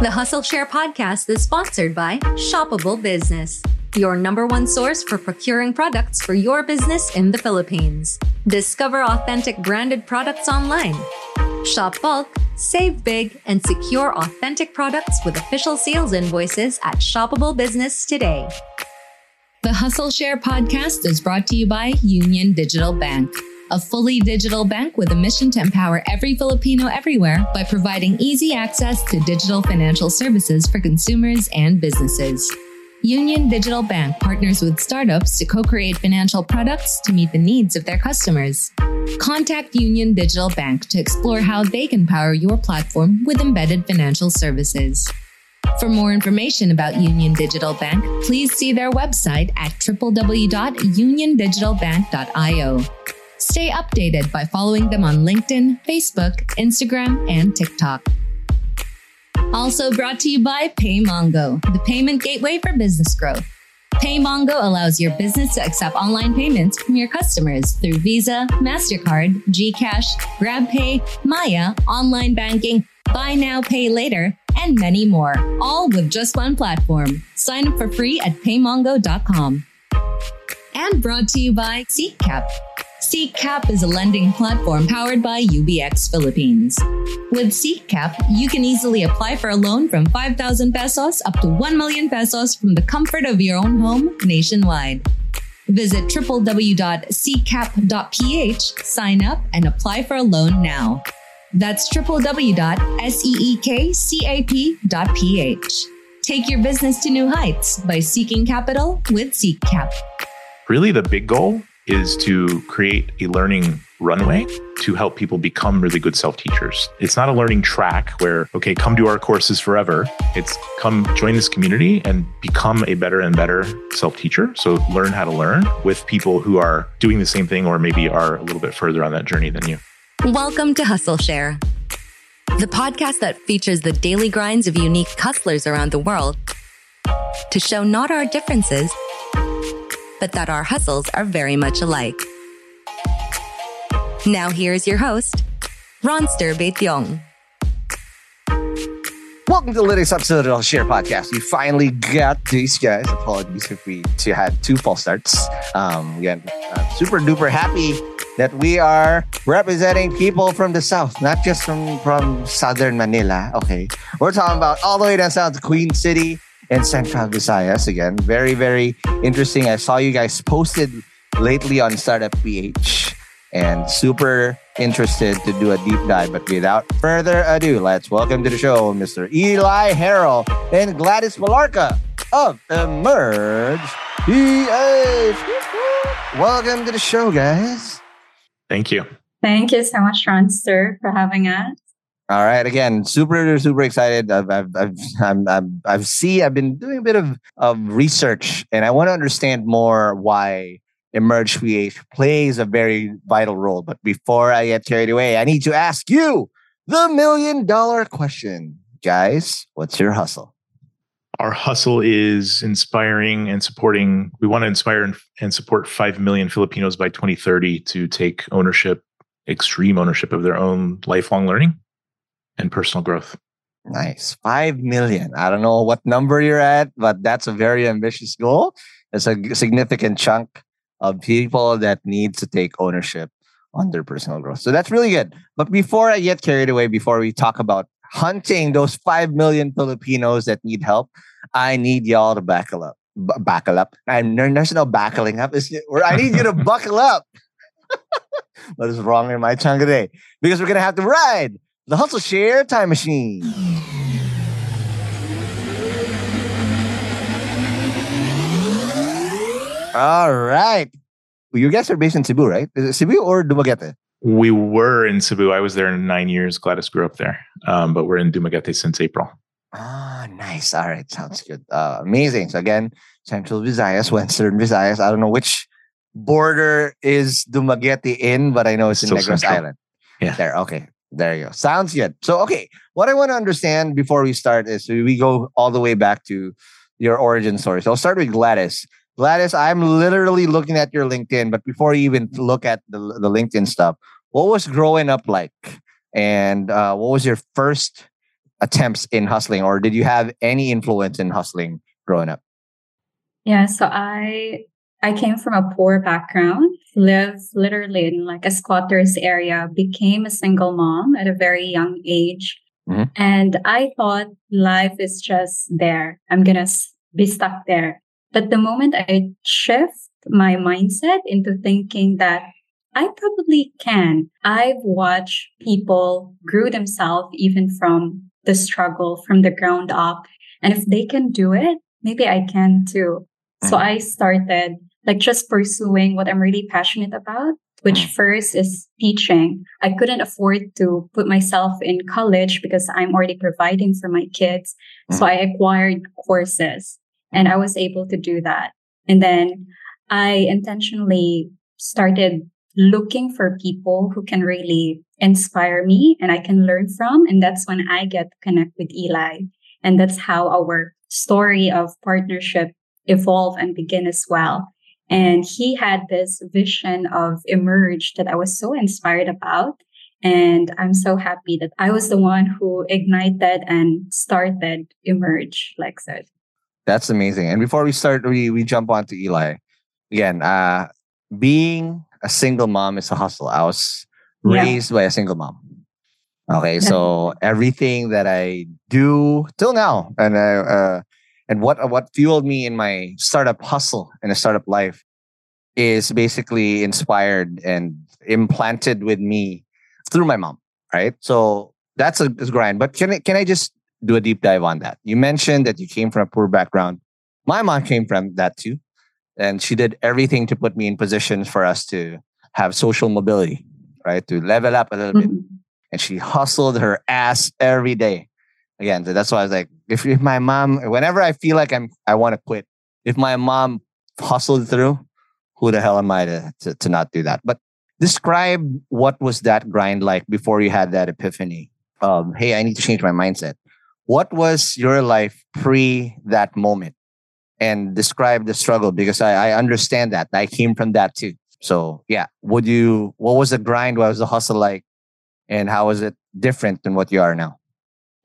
The Hustle Share podcast is sponsored by Shoppable Business, your number one source for procuring products for your business in the Philippines. Discover authentic branded products online. Shop bulk, save big, and secure authentic products with official sales invoices at Shoppable Business today. The Hustle Share podcast is brought to you by Union Digital Bank, a fully digital bank with a mission to empower every Filipino everywhere by providing easy access to digital financial services for consumers and businesses. Union Digital Bank partners with startups to co create financial products to meet the needs of their customers. Contact Union Digital Bank to explore how they can power your platform with embedded financial services. For more information about Union Digital Bank, please see their website at www.uniondigitalbank.io. Stay updated by following them on LinkedIn, Facebook, Instagram, and TikTok. Also brought to you by PayMongo, the payment gateway for business growth. PayMongo allows your business to accept online payments from your customers through Visa, MasterCard, GCash, GrabPay, Maya, online banking, Buy Now, Pay Later, and many more, all with just one platform. Sign up for free at paymongo.com. And brought to you by SeekCap. SeekCap is a lending platform powered by UBX Philippines. With SeekCap, you can easily apply for a loan from 5,000 pesos up to 1 million pesos from the comfort of your own home nationwide. Visit www.seekcap.ph, sign up, and apply for a loan now. That's www.seekcap.ph. Take your business to new heights by seeking capital with SeekCap. Really, the big goal is to create a learning runway to help people become really good self teachers. It's not a learning track where, okay, come do our courses forever. It's come join this community and become a better and better self teacher. So learn how to learn with people who are doing the same thing or maybe are a little bit further on that journey than you. Welcome to Hustle Share, the podcast that features the daily grinds of unique hustlers around the world to show not our differences, but that our hustles are very much alike. Now here's your host, Ronster Baetiong. Welcome to the of the Share Podcast. We finally got these guys. Apologies if we had two false starts. Um, again, uh, super duper happy that we are representing people from the South, not just from, from Southern Manila. Okay. We're talking about all the way down south to Queen City and Central Visayas again. Very, very interesting. I saw you guys posted lately on Startup PH and super interested to do a deep dive. But without further ado, let's welcome to the show Mr. Eli Harrell and Gladys Palarca of Emerge PH. Welcome to the show, guys. Thank you. Thank you so much, Ronster, for having us. All right. Again, super, super excited. I've, I've, I've, I'm, I've, I've see, I've been doing a bit of, of research and I want to understand more why Emerge PH plays a very vital role. But before I get carried away, I need to ask you the million dollar question. Guys, what's your hustle? Our hustle is inspiring and supporting. We want to inspire and, support 5 million Filipinos by 2030 to take ownership, extreme ownership of their own lifelong learning and personal growth. Nice. 5 million. I don't know what number you're at, but that's a very ambitious goal. It's a significant chunk of people that need to take ownership on their personal growth. So that's really good. But before I get carried away, before we talk about hunting those 5 million Filipinos that need help, I need y'all to buckle up. B- buckle up. And there's no buckling up. It's, I need you to buckle up. what is wrong in my tongue today? Because we're going to have to ride the Hustle Share Time Machine. All right. You guys are based in Cebu, right? Is it Cebu or Dumaguete? We were in Cebu. I was there in nine years. Gladys grew up there, um, but we're in Dumaguete since April. Ah, nice. All right, sounds good. Uh, amazing. So again, Central Visayas, Western Visayas. I don't know which border is Dumaguete in, but I know it's in Still Negros central. Island. Yeah. There. Okay. There you go. Sounds good. So, okay. What I want to understand before we start is we go all the way back to your origin story. So I'll start with Gladys. Gladys, I'm literally looking at your LinkedIn, but before you even look at the, the LinkedIn stuff, what was growing up like? And uh, what was your first attempts in hustling, or did you have any influence in hustling growing up? Yeah, so I I came from a poor background, lived literally in like a squatters area, became a single mom at a very young age. Mhm. And I thought life is just there. I'm going to be stuck there. But the moment I shift my mindset into thinking that I probably can, I've watched people grew themselves even from the struggle from the ground up. And if they can do it, maybe I can too. So Mhm. I started like just pursuing what I'm really passionate about, which Mhm. first is teaching. I couldn't afford to put myself in college because I'm already providing for my kids. So I acquired courses and I was able to do that. And then I intentionally started looking for people who can really inspire me and I can learn from. And that's when I get to connect with Eli. And that's how our story of partnership evolve and begin as well. And he had this vision of emerge that I was so inspired about. And I'm so happy that I was the one who ignited and started emerge, like said. That's amazing. And before we start, we, we jump on to Eli. Again, uh, being a single mom is a hustle. I was Yeah. raised by a single mom. Okay, so everything that I do till now, and I, uh, and what what fueled me in my startup hustle and a startup life is basically inspired and implanted with me through my mom. Right, so that's a, grind. But can I can I just do a deep dive on that? You mentioned that you came from a poor background. My mom came from that too, and she did everything to put me in positions for us to have social mobility, right? To level up a little bit Mhm. and she hustled her ass every day. Again, that's why I was like, if, if my mom, whenever I feel like I'm, I want to quit, if my mom hustled through, who the hell am I to, to, to not do that? But describe what was that grind like before you had that epiphany of, hey, I need to change my mindset. What was your life pre that moment? And describe the struggle because I, I understand that. I came from that too. So yeah, would you, what was the grind? What was the hustle like? and how was it different than what you are now?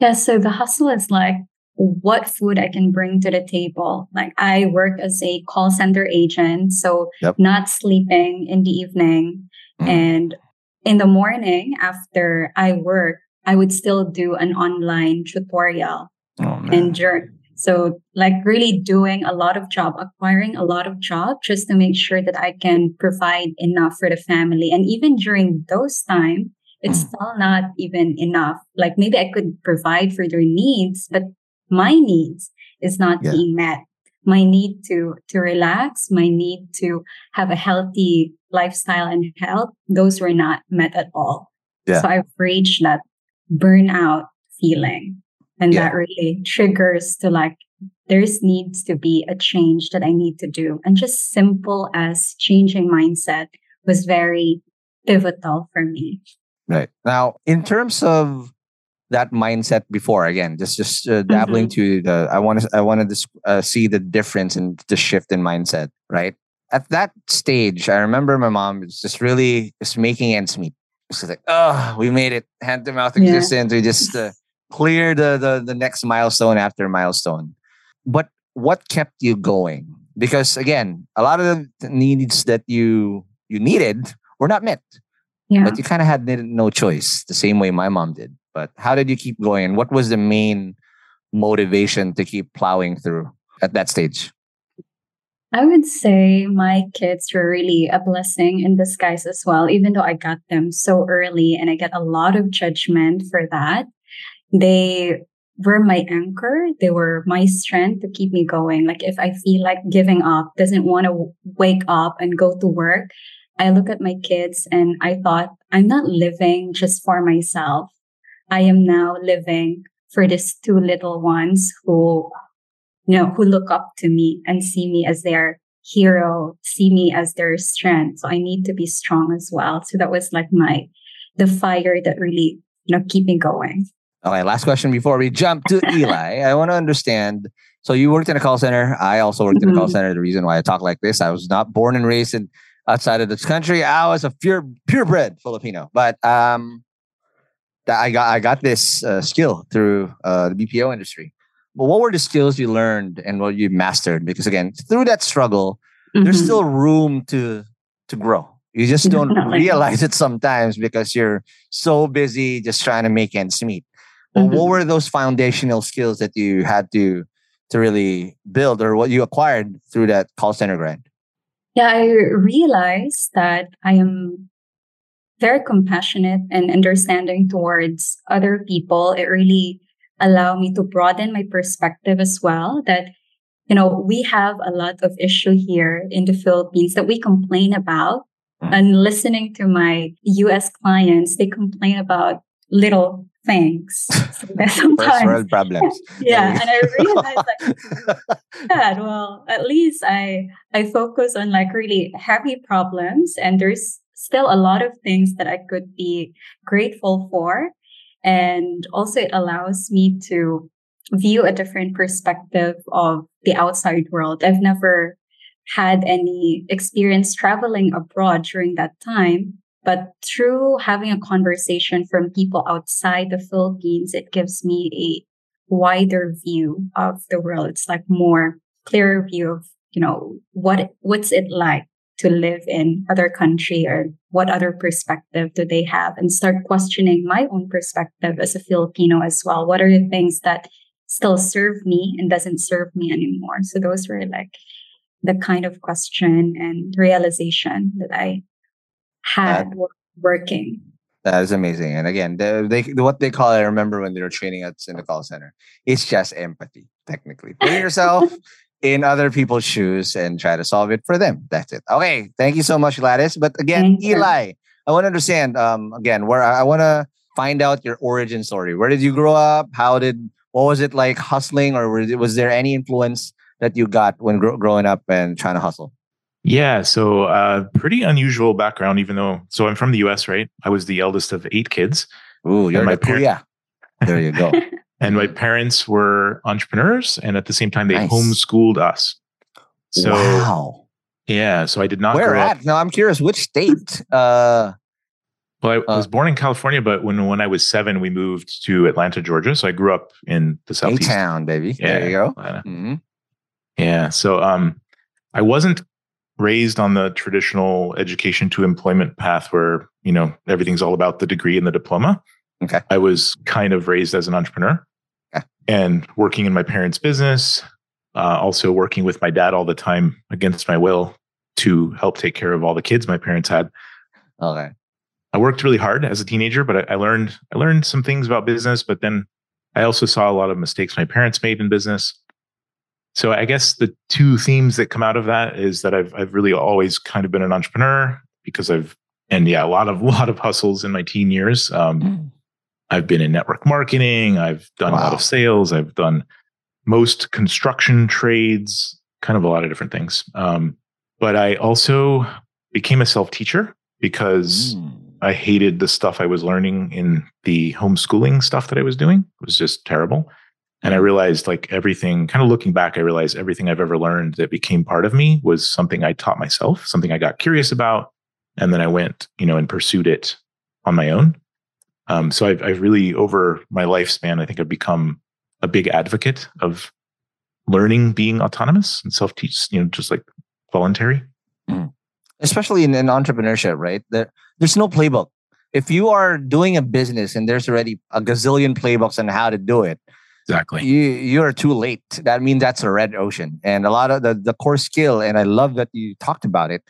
Yeah, so the hustle is like what food I can bring to the table. Like I work as a call center agent, so Yep. not sleeping in the evening. Mhm. And in the morning after I work, I would still do an online tutorial Oh, and journal. So like really doing a lot of job, acquiring a lot of job just to make sure that I can provide enough for the family. And even during those time, it's Mm. still not even enough. Like maybe I could provide for their needs, but my needs is not Yeah. being met. My need to to relax, my need to have a healthy lifestyle and health, those were not met at all. Yeah. So I've reached that burnout feeling. And Yeah. that really triggers to like, there's needs to be a change that I need to do. And just simple as changing mindset was very pivotal for me. Right. Now, in terms of that mindset before, again, just just uh, dabbling to the, I want to I want to uh, see the difference and the shift in mindset. Right. At that stage, I remember my mom was just really just making ends meet. She's like, "Oh, we made it, hand to mouth Yeah. existence. We just uh, clear the, the the next milestone after milestone." But what kept you going? Because again, a lot of the needs that you you needed were not met Yeah. but you kind of had no choice the same way my mom did but how did you keep going what was the main motivation to keep plowing through at that stage I would say my kids were really a blessing in disguise as well, even though I got them so early and I get a lot of judgment for that. They were my anchor. They were my strength to keep me going. Like if I feel like giving up, doesn't want to wake up and go to work, I look at my kids and I thought, I'm not living just for myself. I am now living for these two little ones who, you know, who look up to me and see me as their hero, see me as their strength. So I need to be strong as well. So that was like my, the fire that really, you know, keep me going. Okay, last question before we jump to Eli. I want to understand. So you worked in a call center. I also worked mm-hmm. in a call mm-hmm. center. The reason why I talk like this, I was not born and raised in outside of this country. I was a pure purebred Filipino, but um, I got I got this uh, skill through uh, the BPO industry. But what were the skills you learned and what you mastered? Because again, through that struggle, mm-hmm. there's still room to to grow. You just don't Definitely. realize it sometimes because you're so busy just trying to make ends meet. mm-hmm. what were those foundational skills that you had to to really build or what you acquired through that call center grind? Yeah, I realize that I am very compassionate and understanding towards other people. It really allowed me to broaden my perspective as well that you know we have a lot of issue here in the philippines that we complain about mm. and listening to my us clients they complain about little things sometimes First world problems yeah and i realized like yeah, well at least i i focus on like really heavy problems and there's still a lot of things that i could be grateful for and also it allows me to view a different perspective of the outside world. I've never had any experience traveling abroad during that time, but through having a conversation from people outside the Philippines, it gives me a wider view of the world. It's like more clearer view of, you know, what, what's it like to live in other country or what other perspective do they have and start questioning my own perspective as a Filipino as well. What are the things that still serve me and doesn't serve me anymore? So those were like the kind of question and realization that I had that, working. That is amazing. And again, they, they what they call it, I remember when they were training us in the call center, it's just empathy, technically. Put yourself in other people's shoes and try to solve it for them. That's it. Okay. Thank you so much, Gladys. But again, Thank Eli, you. I want to understand um, again where I, I want to find out your origin story. Where did you grow up? How did what was it like hustling, or was, was there any influence that you got when gro- growing up and trying to hustle? Yeah, so uh, pretty unusual background. Even though, so I'm from the U.S., right? I was the eldest of eight kids. Ooh, you're my parents. Yeah, there you go. And my parents were entrepreneurs, and at the same time, they nice. homeschooled us. So, wow. Yeah. So I did not. Where at? Up, now I'm curious. Which state? Uh, well, I uh, was born in California, but when when I was seven, we moved to Atlanta, Georgia. So I grew up in the southeast. town, baby. Yeah, there you go. Mm-hmm. Yeah. So um, I wasn't raised on the traditional education to employment path where you know everything's all about the degree and the diploma. Okay. I was kind of raised as an entrepreneur and working in my parents' business, uh, also working with my dad all the time against my will to help take care of all the kids my parents had. Okay. I worked really hard as a teenager, but I, I learned I learned some things about business. But then I also saw a lot of mistakes my parents made in business. So I guess the two themes that come out of that is that I've I've really always kind of been an entrepreneur because I've and yeah a lot of a lot of hustles in my teen years. Um, mm. I've been in network marketing. I've done wow. a lot of sales. I've done most construction trades, kind of a lot of different things. Um, but I also became a self teacher because mm. I hated the stuff I was learning in the homeschooling stuff that I was doing. It was just terrible. And I realized, like everything, kind of looking back, I realized everything I've ever learned that became part of me was something I taught myself, something I got curious about. And then I went, you know, and pursued it on my own. Um, so I've, I've really, over my lifespan, I think I've become a big advocate of learning being autonomous and self teach, you know, just like voluntary. Mm. Especially in, in entrepreneurship, right? There, there's no playbook. If you are doing a business and there's already a gazillion playbooks on how to do it, exactly, you you're too late. That means that's a red ocean. And a lot of the the core skill, and I love that you talked about it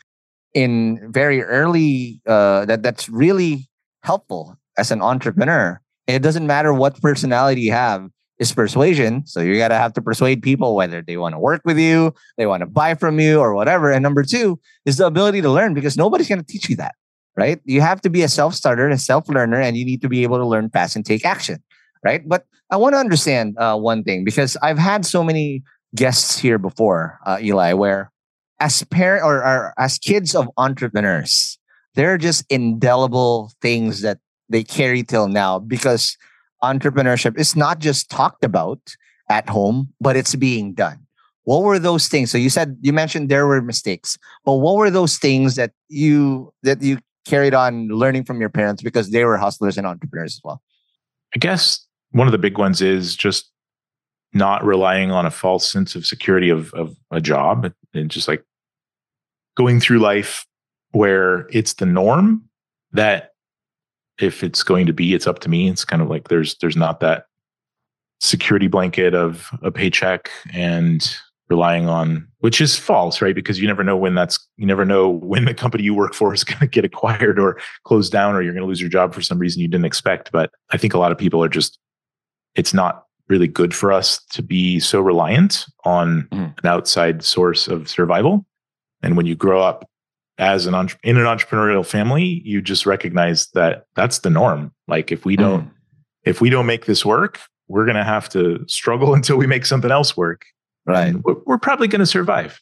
in very early. Uh, that that's really helpful as an entrepreneur. It doesn't matter what personality you have. is persuasion. So you gotta have to persuade people whether they want to work with you, they want to buy from you, or whatever. And number two is the ability to learn because nobody's gonna teach you that, right? You have to be a self-starter, a self-learner, and you need to be able to learn fast and take action, right? But I want to understand uh, one thing because I've had so many guests here before, uh, Eli, where as parent or, or as kids of entrepreneurs, they're just indelible things that they carry till now because entrepreneurship is not just talked about at home, but it's being done. What were those things? So you said you mentioned there were mistakes, but what were those things that you that you carried on learning from your parents because they were hustlers and entrepreneurs as well? I guess one of the big ones is just not relying on a false sense of security of of a job and just like going through life where it's the norm that if it's going to be, it's up to me. It's kind of like there's there's not that security blanket of a paycheck and relying on which is false right because you never know when that's you never know when the company you work for is going to get acquired or closed down or you're going to lose your job for some reason you didn't expect but i think a lot of people are just it's not really good for us to be so reliant on mm. an outside source of survival and when you grow up as an entre- in an entrepreneurial family, you just recognize that that's the norm. Like if we don't mm. if we don't make this work, we're going to have to struggle until we make something else work. Right. We're, we're, probably going to survive.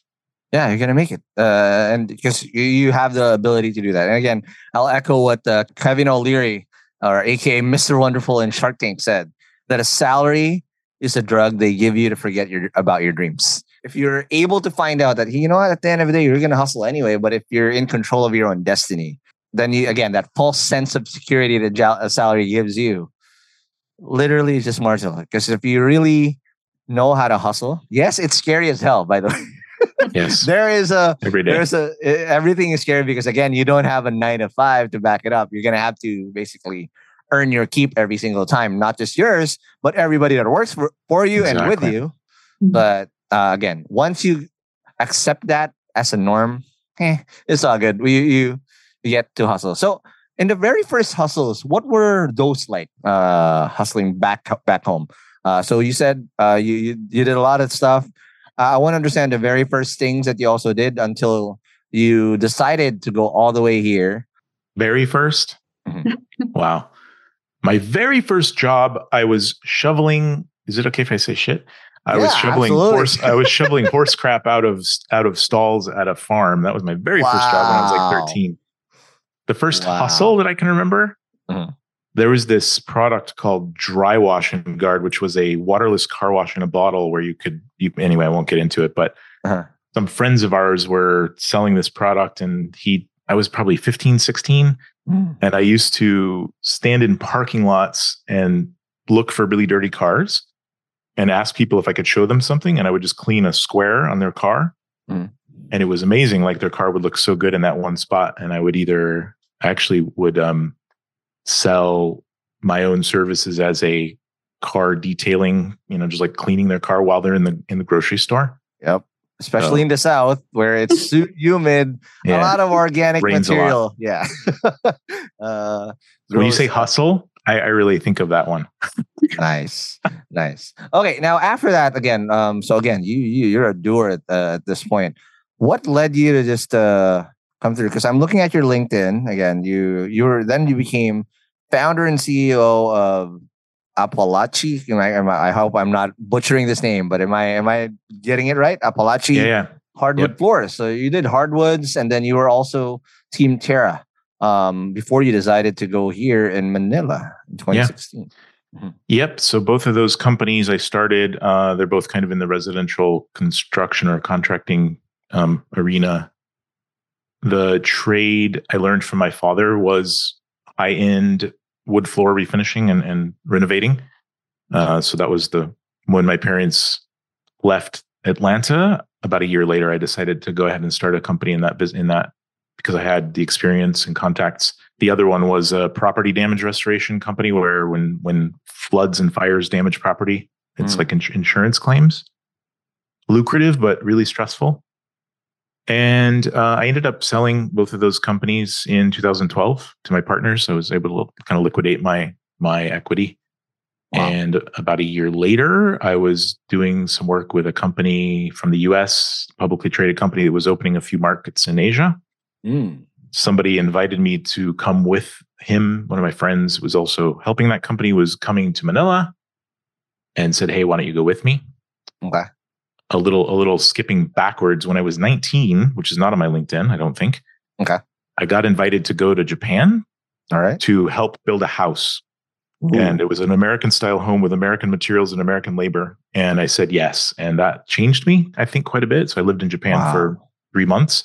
Yeah, you're going to make it. Uh, and because you, you have the ability to do that. And again, I'll echo what uh, Kevin O'Leary, or AKA Mr. Wonderful in Shark Tank said, that a salary is a drug they give you to forget your about your dreams if you're able to find out that you know what, at the end of the day, you're gonna hustle anyway. But if you're in control of your own destiny, then you again that false sense of security that a salary gives you, literally is just marginal. Because if you really know how to hustle, yes, it's scary as hell. By the way. yes there is a every day there's a everything is scary because again you don't have a nine to five to back it up you're gonna have to basically earn your keep every single time not just yours but everybody that works for, for you exactly. and with you mm-hmm. but uh, again, once you accept that as a norm, eh, it's all good. We you, you get to hustle. So in the very first hustles, what were those like? Uh, hustling back back home. Uh, so you said uh, you, you you did a lot of stuff. Uh, I want to understand the very first things that you also did until you decided to go all the way here. Very 1st mm-hmm. wow. My very first job, I was shoveling. Is it okay if I say shit? I yeah, was shoveling absolutely. horse. I was shoveling horse crap out of out of stalls at a farm. That was my very wow. first job when I was like 13. The first wow. hustle that I can remember. Mm-hmm. There was this product called Dry Wash and Guard, which was a waterless car wash in a bottle where you could. You, anyway, I won't get into it, but uh-huh. some friends of ours were selling this product, and he. I was probably 15, 16, mm. and I used to stand in parking lots and look for really dirty cars and ask people if I could show them something, and I would just clean a square on their car. Mm. And it was amazing. Like their car would look so good in that one spot, and I would either actually would um, sell my own services as a car detailing, you know, just like cleaning their car while they're in the in the grocery store. Yep. Especially so, in the south where it's humid, yeah. a lot of organic Rains material. Yeah. uh, when you say hustle, I, I really think of that one. nice, nice. Okay, now after that, again, um, so again, you you you're a doer at, uh, at this point. What led you to just uh come through? Because I'm looking at your LinkedIn again. You you were then you became founder and CEO of Apalachi. Am I, am I, I hope I'm not butchering this name, but am I am I getting it right? Apalachi yeah, yeah. hardwood yep. floors. So you did hardwoods, and then you were also Team Terra um, before you decided to go here in Manila in 2016. Yeah. Mm-hmm. Yep. So both of those companies I started, uh, they're both kind of in the residential construction or contracting um, arena. The trade I learned from my father was high end wood floor refinishing and, and renovating. Uh, so that was the when my parents left Atlanta. About a year later, I decided to go ahead and start a company in that business in that because I had the experience and contacts. The other one was a property damage restoration company where when when floods and fires damage property, it's mm. like ins- insurance claims. Lucrative but really stressful. And uh, I ended up selling both of those companies in 2012 to my partners. So I was able to kind of liquidate my my equity. Wow. And about a year later, I was doing some work with a company from the US, publicly traded company that was opening a few markets in Asia. Mm. Somebody invited me to come with him. One of my friends was also helping that company, was coming to Manila and said, Hey, why don't you go with me? Okay. A little, a little skipping backwards. When I was 19, which is not on my LinkedIn, I don't think. Okay. I got invited to go to Japan. All right. To help build a house Ooh. and it was an American style home with American materials and American labor. And I said yes. And that changed me, I think, quite a bit. So I lived in Japan wow. for three months.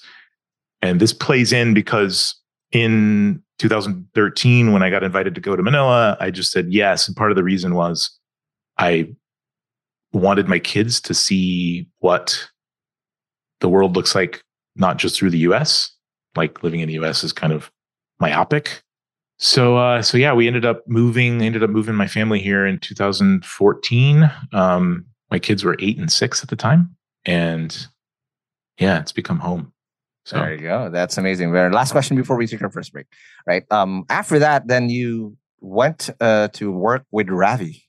And this plays in because in 2013, when I got invited to go to Manila, I just said yes. And part of the reason was I wanted my kids to see what the world looks like, not just through the US. Like living in the US is kind of myopic so uh, so yeah, we ended up moving. Ended up moving my family here in 2014. Um, my kids were eight and six at the time, and yeah, it's become home. So there you go. That's amazing. Last question before we take our first break. Right. Um, after that, then you went uh, to work with Ravi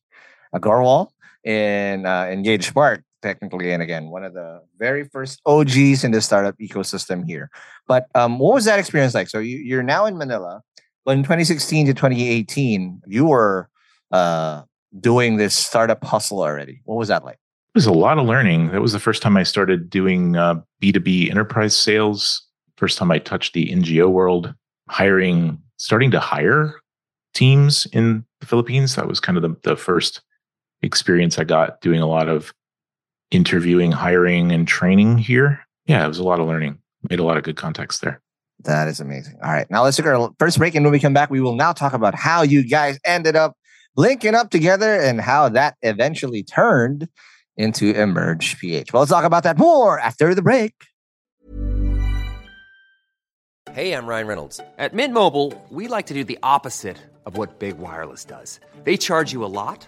Agarwal in uh, Engage Spark, technically, and again, one of the very first OGs in the startup ecosystem here. But um, what was that experience like? So you, you're now in Manila but in 2016 to 2018, you were uh, doing this startup hustle already. What was that like? It was a lot of learning. That was the first time I started doing uh, B2B enterprise sales. First time I touched the NGO world, hiring, starting to hire teams in the Philippines. That was kind of the, the first experience I got doing a lot of interviewing, hiring, and training here. Yeah, it was a lot of learning. Made a lot of good contacts there. That is amazing. All right. Now let's take our first break. And when we come back, we will now talk about how you guys ended up linking up together and how that eventually turned into Emerge PH. Well, let's talk about that more after the break. Hey, I'm Ryan Reynolds. At Mint Mobile, we like to do the opposite of what Big Wireless does. They charge you a lot,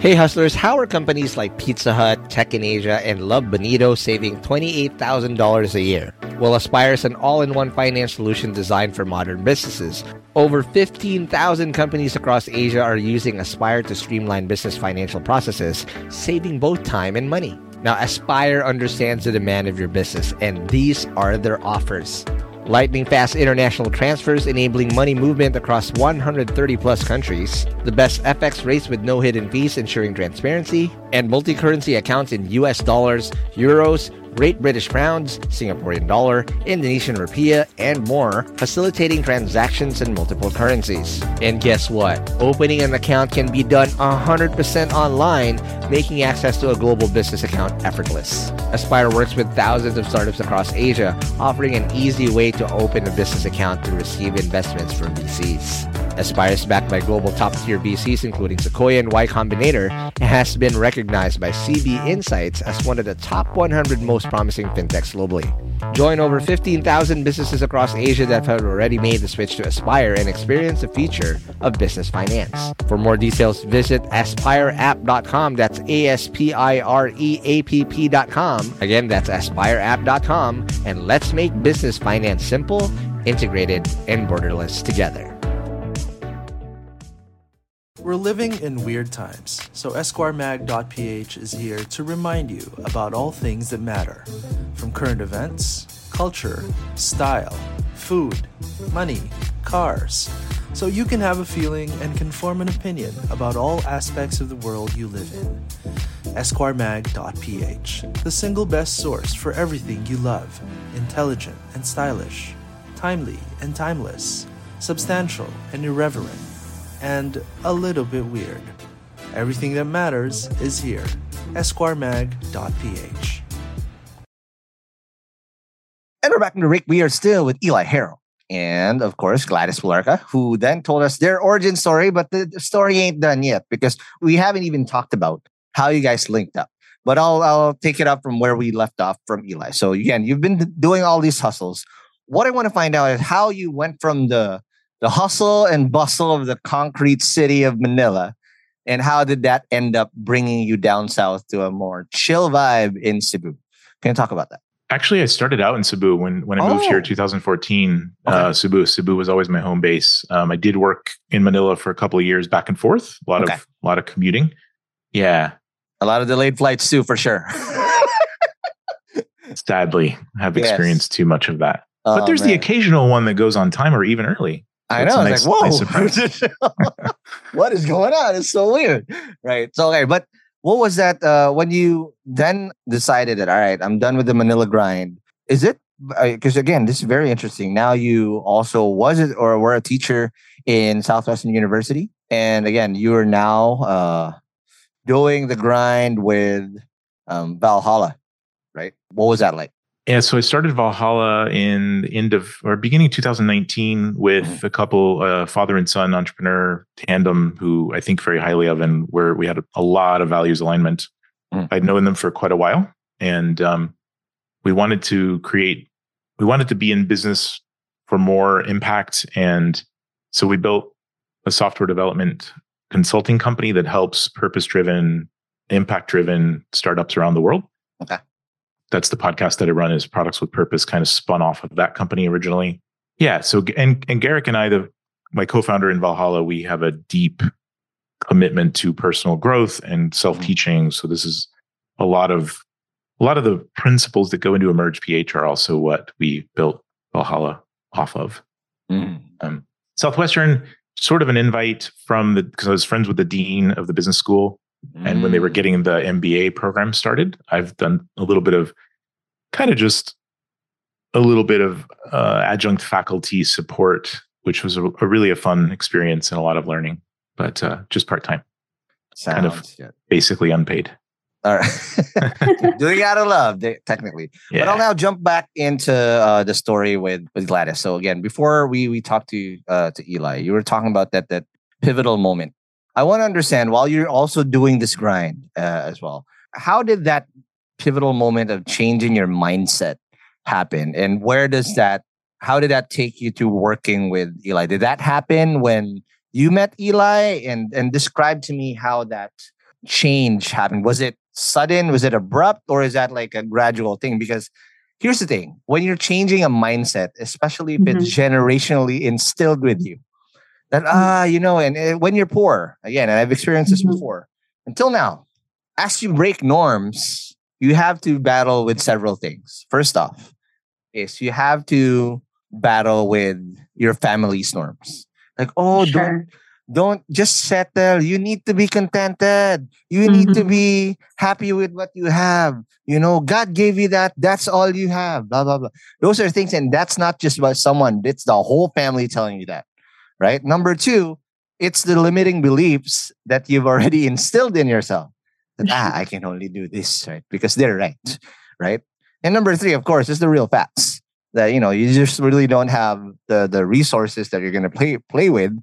Hey hustlers, how are companies like Pizza Hut, Tech in Asia, and Love Bonito saving $28,000 a year? Well, Aspire is an all-in-one finance solution designed for modern businesses. Over 15,000 companies across Asia are using Aspire to streamline business financial processes, saving both time and money. Now, Aspire understands the demand of your business, and these are their offers lightning fast international transfers enabling money movement across 130 plus countries, the best FX rates with no hidden fees ensuring transparency, and multi currency accounts in US dollars, euros, Great British Pounds, Singaporean Dollar, Indonesian Rupiah, and more, facilitating transactions in multiple currencies. And guess what? Opening an account can be done 100% online, making access to a global business account effortless. Aspire works with thousands of startups across Asia, offering an easy way to open a business account to receive investments from VCs. Aspire is backed by global top tier VCs including Sequoia and Y Combinator and has been recognized by CB Insights as one of the top 100 most promising fintechs globally. Join over 15,000 businesses across Asia that have already made the switch to Aspire and experience the future of business finance. For more details, visit aspireapp.com. That's A S P I R E A P P.com. Again, that's aspireapp.com. And let's make business finance simple, integrated, and borderless together. We're living in weird times, so EsquireMag.ph is here to remind you about all things that matter from current events, culture, style, food, money cars, so you can have a feeling and can form an opinion about all aspects of the world you live in. EsquireMag.ph, the single best source for everything you love intelligent and stylish, timely and timeless, substantial and irreverent, and a little bit weird. Everything that matters is here. EsquireMag.ph. And we're back in the Rick. We are still with Eli Harrell. And of course, Gladys Palarca, who then told us their origin story, but the story ain't done yet because we haven't even talked about how you guys linked up. But I'll I'll take it up from where we left off from Eli. So again, you've been doing all these hustles. What I want to find out is how you went from the the hustle and bustle of the concrete city of Manila, and how did that end up bringing you down south to a more chill vibe in Cebu? Can you talk about that? Actually, I started out in Cebu when when I moved here Oh. in 2014. Okay. Uh, Cebu, Cebu was always my home base. Um, I did work in Manila for a couple of years, back and forth. A lot Okay. of a lot of commuting. Yeah, A lot of delayed flights too, for sure. sadly, I have Yes. experienced too much of that. But Oh, there's the occasional one that goes on time or even early. I know. a It's nice- like, whoa, surprise. what is going on? It's so weird. Right. So, okay. But what was that uh, when you then decided that, all right, I'm done with the Manila grind? Is it because, again, this is very interesting. Now you also was it or were a teacher in Southwestern University. And again, you are now uh, doing the grind with um, Valhalla, right? What was that like? Yeah, so I started Valhalla in the end of or beginning 2019 with Mm-hmm. a couple uh, father and son entrepreneur tandem who I think very highly of, and where we had a, a lot of values alignment. Mm. I'd known them for quite a while, and um, we wanted to create. We wanted to be in business for more impact, and so we built a software development consulting company that helps purpose-driven, impact-driven startups around the world Okay. That's the podcast that I run is Products with Purpose, kind of spun off of that company originally. Yeah. So and and Garrick and I, the my co-founder in Valhalla, we have a deep commitment to personal growth and self-teaching. So this is a lot of a lot of the principles that go into Emerge PH are also what we built Valhalla off of. Um, Southwestern, sort of an invite from the because I was friends with the dean of the business school, and when they were getting the MBA program started, I've done a little bit of kind of just a little bit of uh, adjunct faculty support, which was a, a really a fun experience and a lot of learning, but uh, just part time, kind of good. basically unpaid. All right. Doing out of love, technically. Yeah. But I'll now jump back into uh, the story with, with Gladys. So again, before we we talked to uh, to Eli, you were talking about that that pivotal moment. I want to understand while you're also doing this grind uh, as well. How did that pivotal moment of changing your mindset happen, and where does that? How did that take you to working with Eli? Did that happen when you met Eli? And and describe to me how that change happened. Was it sudden? Was it abrupt? Or is that like a gradual thing? Because here's the thing when you're changing a mindset, especially if it's generationally instilled with you, that, ah, you know, and uh, when you're poor, again, and I've experienced this before, until now, as you break norms, you have to battle with several things. First off, is you have to battle with your family's norms. Like, oh, don't don't just settle. You need to be contented. You need to Mhm. be happy with what you have. You know, God gave you that. That's all you have. Blah, blah, blah. Those are things. And that's not just about someone, it's the whole family telling you that. Right. Number two, it's the limiting beliefs that you've already instilled in yourself. That, ah, I can only do this, right? Because they're right. Right. And number three, of course, is the real facts that, you know, you just really don't have the, the resources that you're going to play, play with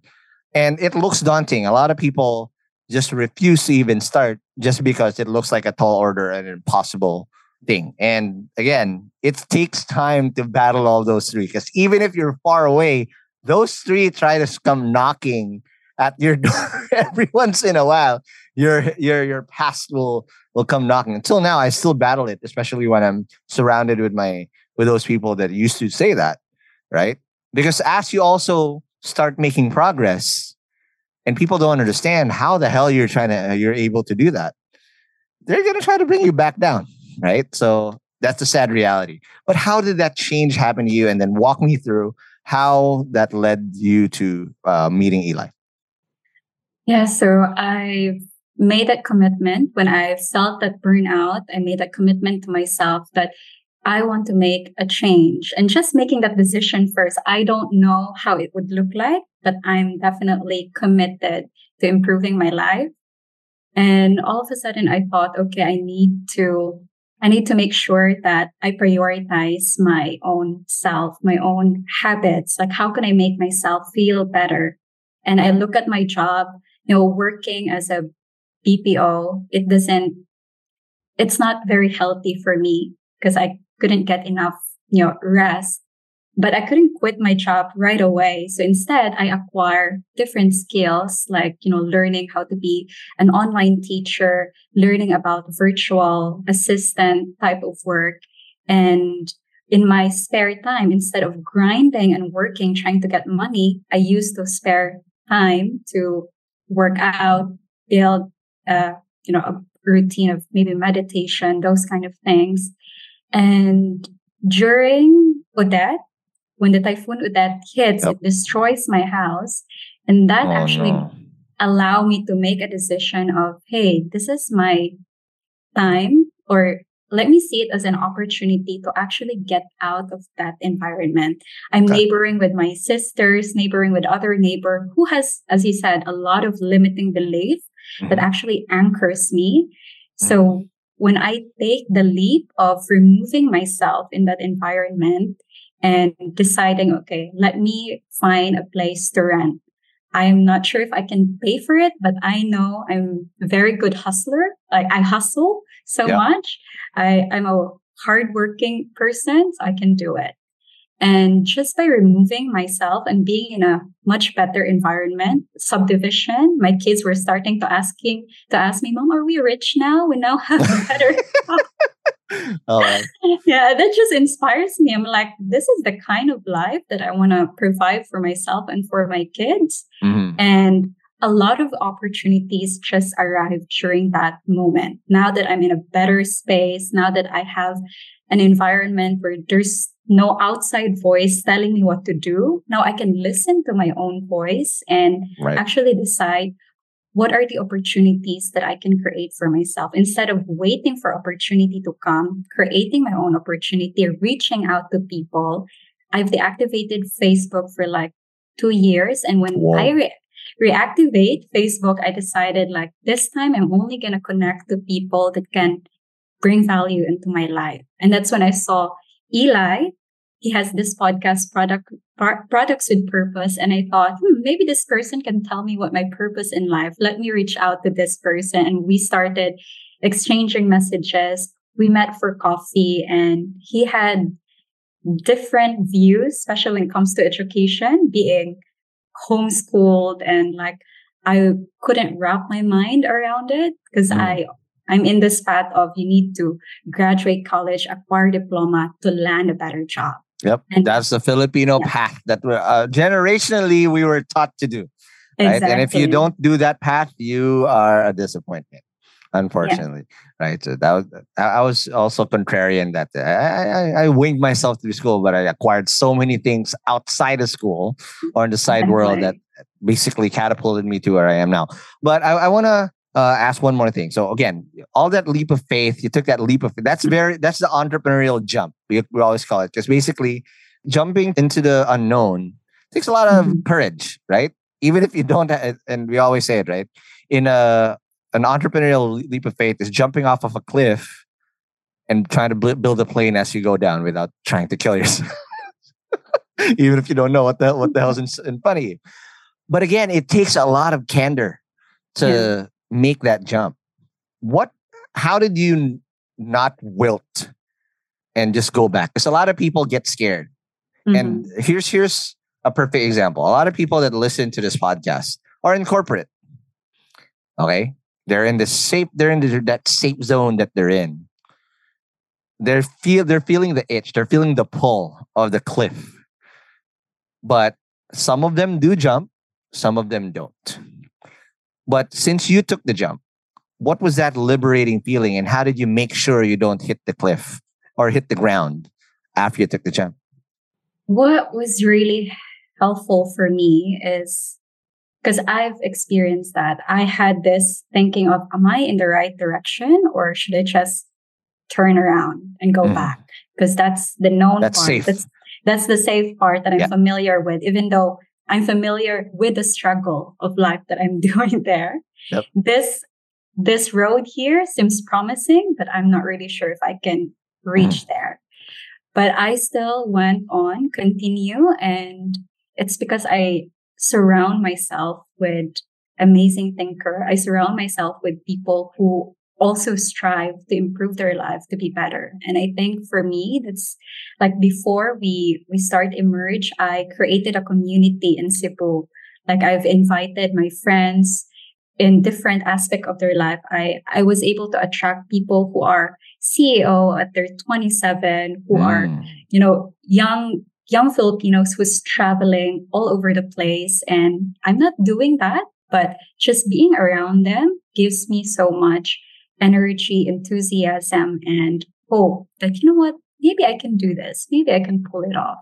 and it looks daunting. A lot of people just refuse to even start just because it looks like a tall order and an impossible thing. And again, it takes time to battle all those three because even if you're far away, those three try to come knocking at your door every once in a while. Your your your past will will come knocking. Until now, I still battle it, especially when I'm surrounded with my with those people that used to say that, right? Because as you also start making progress, and people don't understand how the hell you're trying to you're able to do that, they're gonna try to bring you back down, right? So that's the sad reality. But how did that change happen to you? And then walk me through how that led you to uh, meeting Eli. Yeah, so I made that commitment when I felt that burnout. I made that commitment to myself that I want to make a change and just making that decision first. I don't know how it would look like, but I'm definitely committed to improving my life. And all of a sudden I thought, okay, I need to, I need to make sure that I prioritize my own self, my own habits. Like, how can I make myself feel better? And I look at my job, you know, working as a BPO, it doesn't, it's not very healthy for me because I couldn't get enough, you know, rest. But I couldn't quit my job right away. So instead, I acquire different skills like, you know, learning how to be an online teacher, learning about virtual assistant type of work. And in my spare time, instead of grinding and working, trying to get money, I use those spare time to work out, build, uh, you know, a routine of maybe meditation, those kind of things. And during Odette, when the typhoon Odette hits, yep. it destroys my house. And that oh, actually no. allowed me to make a decision of, hey, this is my time, or let me see it as an opportunity to actually get out of that environment. I'm okay. neighboring with my sisters, neighboring with other neighbor who has, as you said, a lot of limiting belief mm-hmm. that actually anchors me. Mm-hmm. So when I take the leap of removing myself in that environment and deciding, okay, let me find a place to rent. I'm not sure if I can pay for it, but I know I'm a very good hustler. Like I hustle so yeah. much. I, I'm a hardworking person, so I can do it. And just by removing myself and being in a much better environment, subdivision, my kids were starting to asking to ask me, Mom, are we rich now? We now have a better oh, yeah, that just inspires me. I'm like, this is the kind of life that I want to provide for myself and for my kids. Mm-hmm. And a lot of opportunities just arrived during that moment. Now that I'm in a better space, now that I have an environment where there's no outside voice telling me what to do. Now I can listen to my own voice and right. actually decide what are the opportunities that I can create for myself instead of waiting for opportunity to come, creating my own opportunity, reaching out to people. I've deactivated Facebook for like two years. And when Whoa. I re- reactivate Facebook, I decided like this time I'm only going to connect to people that can bring value into my life. And that's when I saw Eli, he has this podcast product products with purpose and i thought hmm, maybe this person can tell me what my purpose in life let me reach out to this person and we started exchanging messages we met for coffee and he had different views especially when it comes to education being homeschooled and like i couldn't wrap my mind around it because mm. i I'm in this path of you need to graduate college, acquire diploma to land a better job. Yep, and that's the Filipino yeah. path that uh, generationally we were taught to do. Right? Exactly. And if you don't do that path, you are a disappointment. Unfortunately, yeah. right? So that was I was also contrarian that I, I, I winged myself through school, but I acquired so many things outside of school or in the side world that basically catapulted me to where I am now. But I, I want to uh, ask one more thing. So again, all that leap of faith, you took that leap of faith. That's very that's the entrepreneurial jump. We, we always call it because basically jumping into the unknown takes a lot of mm-hmm. courage, right? Even if you don't, have, and we always say it, right? In a an entrepreneurial leap of faith is jumping off of a cliff and trying to build a plane as you go down without trying to kill yourself. Even if you don't know what the what the hell's in, in front of you. But again, it takes a lot of candor to yeah make that jump. What, how did you not wilt and just go back? Because a lot of people get scared. Mm-hmm. And here's, here's a perfect example. A lot of people that listen to this podcast are in corporate. Okay. They're in the safe, they're in the, that safe zone that they're in. They're feel they're feeling the itch, they're feeling the pull of the cliff. But some of them do jump, some of them don't. But since you took the jump, what was that liberating feeling and how did you make sure you don't hit the cliff or hit the ground after you took the jump? what was really helpful for me is because I've experienced that. I had this thinking of, am I in the right direction or should I just turn around and go mm. back? Because that's the known that's part. Safe. That's that's the safe part that I'm yeah. familiar with, even though I'm familiar with the struggle of life that I'm doing there. Yep. This this road here seems promising, but I'm not really sure if I can reach mm. there. But I still went on, continue, and it's because I surround myself with amazing thinker. I surround myself with people who also strive to improve their lives to be better. And I think for me, that's like before we, we start emerge, I created a community in Cebu. Like I've invited my friends in different aspect of their life. I, I was able to attract people who are CEO at their 27, who mm. are, you know, young, young Filipinos who's traveling all over the place. And I'm not doing that, but just being around them gives me so much energy, enthusiasm, and hope that, you know what, maybe I can do this. Maybe I can pull it off.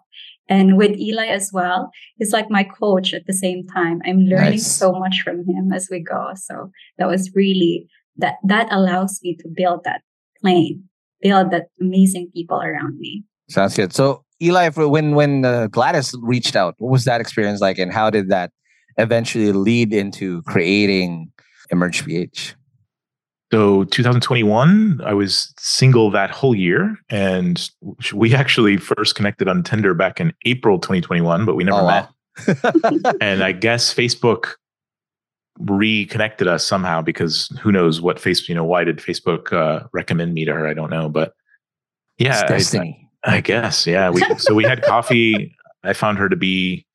And with Eli as well, he's like my coach at the same time. I'm learning nice. so much from him as we go. So that was really that that allows me to build that plane, build that amazing people around me. Sounds good. So Eli, when when uh, Gladys reached out, what was that experience like, and how did that eventually lead into creating Emerge PH? So 2021, I was single that whole year, and we actually first connected on Tinder back in April 2021, but we never oh, met. Wow. and I guess Facebook reconnected us somehow because who knows what Facebook, you know, why did Facebook uh, recommend me to her? I don't know, but yeah, I, I, guess yeah. We, so we had coffee. I found her to be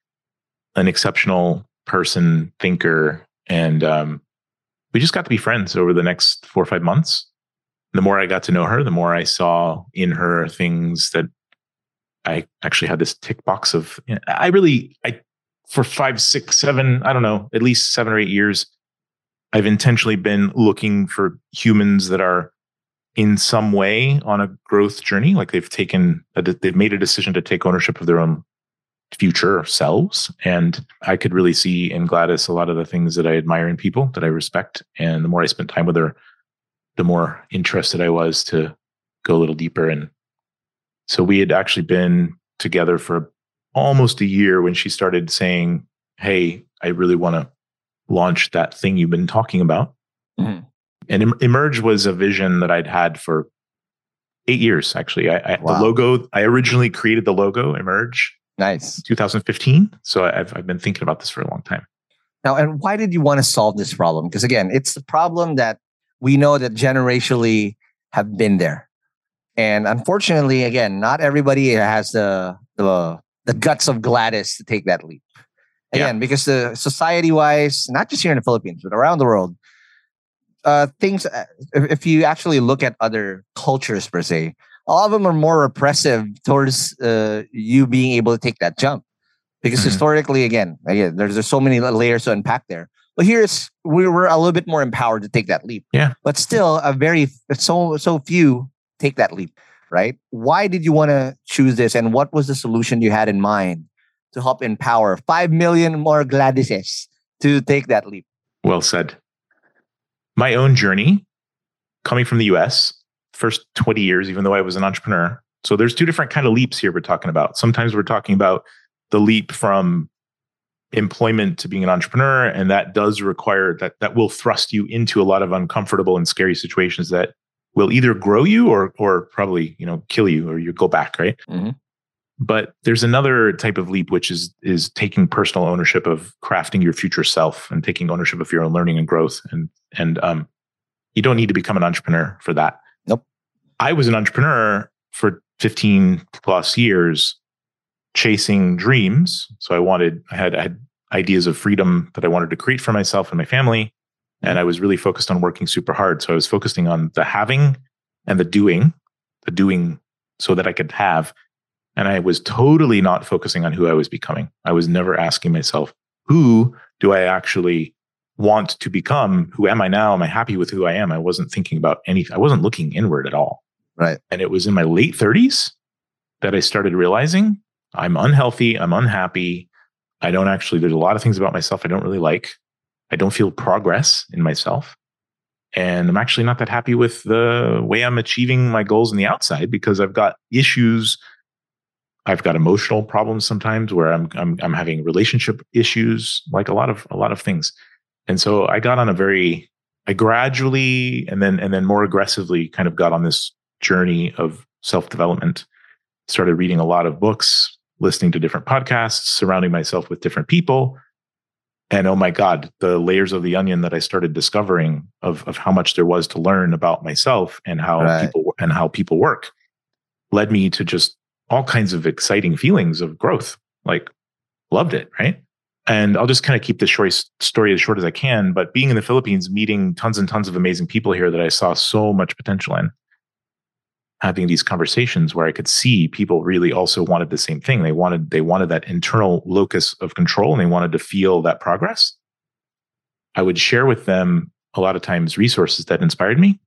an exceptional person, thinker, and um, we just got to be friends over the next four or five months. The more I got to know her, the more I saw in her things that I actually had this tick box of. You know, I really, I for five, six, seven, I don't know, at least seven or eight years, I've intentionally been looking for humans that are in some way on a growth journey, like they've taken, a, they've made a decision to take ownership of their own future selves. And I could really see in Gladys a lot of the things that I admire in people that I respect. And the more I spent time with her, the more interested I was to go a little deeper. And so we had actually been together for almost a year when she started saying, Hey, I really want to launch that thing you've been talking about. Mm-hmm. And Emerge was a vision that I'd had for eight years, actually. I, I wow. the logo, I originally created the logo, Emerge, Nice. 2015. So I've, I've been thinking about this for a long time. Now, and why did you want to solve this problem? Because again, it's a problem that we know that generationally have been there. And unfortunately, again, not everybody has the the, the guts of Gladys to take that leap. Again, yeah. because the society wise, not just here in the Philippines, but around the world, uh, things, uh, if you actually look at other cultures per se, a lot of them are more repressive towards uh, you being able to take that jump. Because mm-hmm. historically again again there's, there's so many layers to unpack there. But here's we were a little bit more empowered to take that leap. Yeah. But still a very so so few take that leap right? Why did you want to choose this? And what was the solution you had in mind to help empower 5 million more gladyses to take that leap? Well said. My own journey coming from the us first 20 years, even though I was an entrepreneur. So there's two different kind of leaps here we're talking about. Sometimes we're talking about the leap from employment to being an entrepreneur, and that does require that that will thrust you into a lot of uncomfortable and scary situations that will either grow you or or probably you know kill you or you go back right. Mm-hmm. But there's another type of leap which is is taking personal ownership of crafting your future self and taking ownership of your own learning and growth and and um you don't need to become an entrepreneur for that I was an entrepreneur for 15 plus years chasing dreams. So I wanted, I had, I had ideas of freedom that I wanted to create for myself and my family. And I was really focused on working super hard. So I was focusing on the having and the doing, the doing so that I could have. And I was totally not focusing on who I was becoming. I was never asking myself, who do I actually want to become? Who am I now? Am I happy with who I am? I wasn't thinking about anything. I wasn't looking inward at all. Right. And it was in my late 30s that I started realizing I'm unhealthy. I'm unhappy. I don't actually, there's a lot of things about myself I don't really like. I don't feel progress in myself. And I'm actually not that happy with the way I'm achieving my goals on the outside because I've got issues. I've got emotional problems sometimes where I'm, I'm, I'm having relationship issues, like a lot of, a lot of things. And so I got on a very, I gradually and then, and then more aggressively kind of got on this journey of self development. Started reading a lot of books, listening to different podcasts, surrounding myself with different people. And oh my God, the layers of the onion that I started discovering of, of how much there was to learn about myself and how right. people and how people work led me to just all kinds of exciting feelings of growth. Like loved it, right? And I'll just kind of keep the short story as short as I can. But being in the Philippines, meeting tons and tons of amazing people here that I saw so much potential in, having these conversations where I could see people really also wanted the same thing. They wanted they wanted that internal locus of control and they wanted to feel that progress. I would share with them a lot of times resources that inspired me,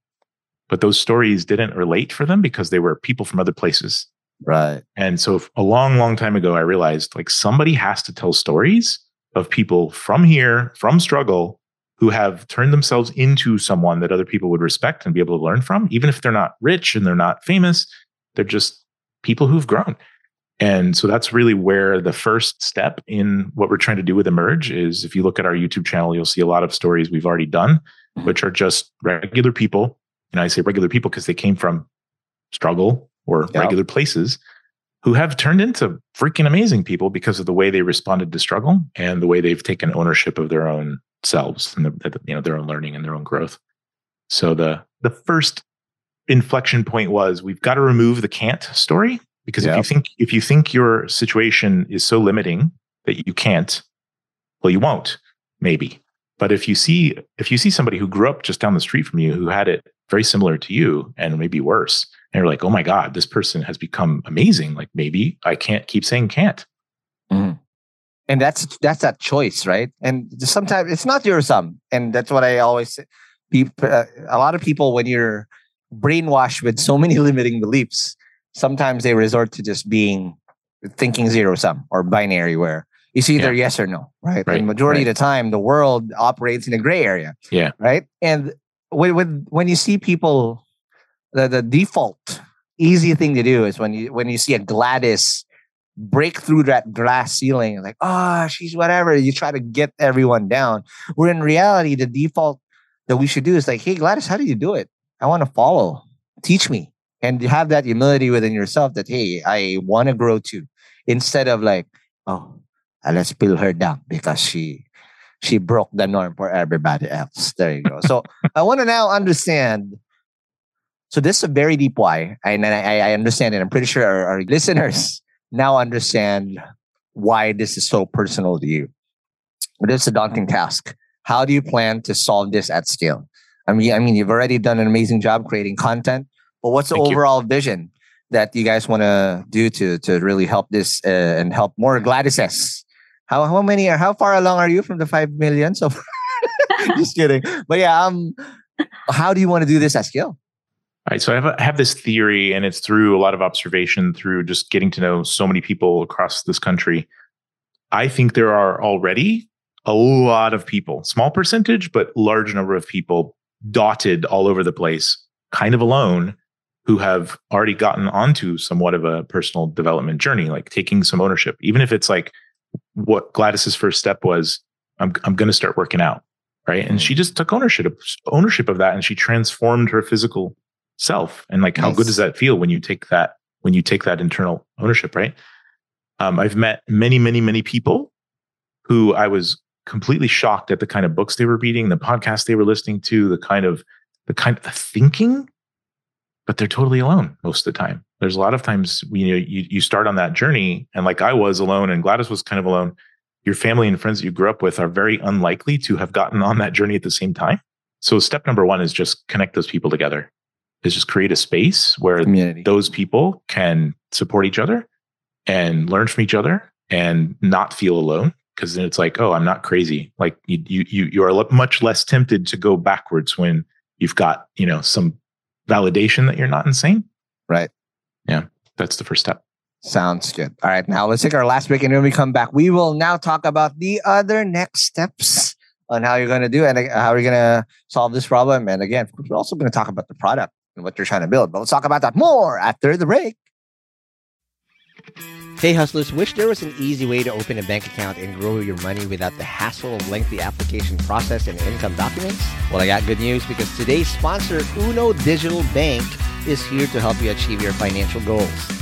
but those stories didn't relate for them because they were people from other places. Right. And so a long long time ago I realized like somebody has to tell stories of people from here, from struggle who have turned themselves into someone that other people would respect and be able to learn from, even if they're not rich and they're not famous, they're just people who've grown. And so that's really where the first step in what we're trying to do with Emerge is if you look at our YouTube channel, you'll see a lot of stories we've already done, mm-hmm. which are just regular people. And I say regular people because they came from struggle or regular places who have turned into freaking amazing people because of the way they responded to struggle and the way they've taken ownership of their own selves and the, you know their own learning and their own growth. So the the first inflection point was we've got to remove the can't story because if you think if you think your situation is so limiting that you can't, well, you won't maybe. But if you see if you see somebody who grew up just down the street from you who had it very similar to you and maybe worse, and you're like, oh my god, this person has become amazing. Like maybe I can't keep saying can't. Mm and that's that's that choice right and sometimes it's not your sum and that's what i always say people, uh, a lot of people when you're brainwashed with so many limiting beliefs sometimes they resort to just being thinking zero sum or binary where it's either yeah. yes or no right, right. and majority right. of the time the world operates in a gray area yeah right and when when, when you see people the, the default easy thing to do is when you when you see a gladys break through that glass ceiling like oh she's whatever. You try to get everyone down. Where in reality the default that we should do is like hey gladys how do you do it? I want to follow. Teach me. And you have that humility within yourself that hey i want to grow too. Instead of like oh uh, let's pull her down because she she broke the norm for everybody else. There you go. So i want to now understand. So this is a very deep why and I, I understand it. I'm pretty sure our, our listeners now understand why this is so personal to you. But it's a daunting task. How do you plan to solve this at scale? I mean, I mean, you've already done an amazing job creating content, but what's the Thank overall you. vision that you guys want to do to to really help this uh, and help more Gladyses? How how many are how far along are you from the five million? So, just kidding. But yeah, um, how do you want to do this at scale? Right. So I have, have this theory, and it's through a lot of observation, through just getting to know so many people across this country. I think there are already a lot of people, small percentage, but large number of people dotted all over the place, kind of alone, who have already gotten onto somewhat of a personal development journey, like taking some ownership. Even if it's like what Gladys's first step was, I'm I'm going to start working out, right? And she mm. just took ownership of, ownership of that, and she transformed her physical self and like how good does that feel when you take that when you take that internal ownership right? Um, i've met many many many people who i was completely shocked at the kind of books they were reading the podcasts they were listening to the kind of the kind of the thinking but they're totally alone most of the time. There's a lot of times you know you, you start on that journey and like i was alone and gladys was kind of alone. Your family and friends that you grew up with are very unlikely to have gotten on that journey at the same time. So step number one is just connect those people together is just create a space where Community. those people can support each other and learn from each other and not feel alone because then it's like oh i'm not crazy like you you you are much less tempted to go backwards when you've got you know some validation that you're not insane right yeah that's the first step Sounds good. All right, now let's take our last break, and when we come back, we will now talk about the other next steps on how you're going to do and uh, how you're going to solve this problem. And again, we're also going to talk about the product and what they're trying to build. But let's talk about that more after the break. Hey hustlers, wish there was an easy way to open a bank account and grow your money without the hassle of lengthy application process and income documents? Well, I got good news because today's sponsor, Uno Digital Bank, is here to help you achieve your financial goals.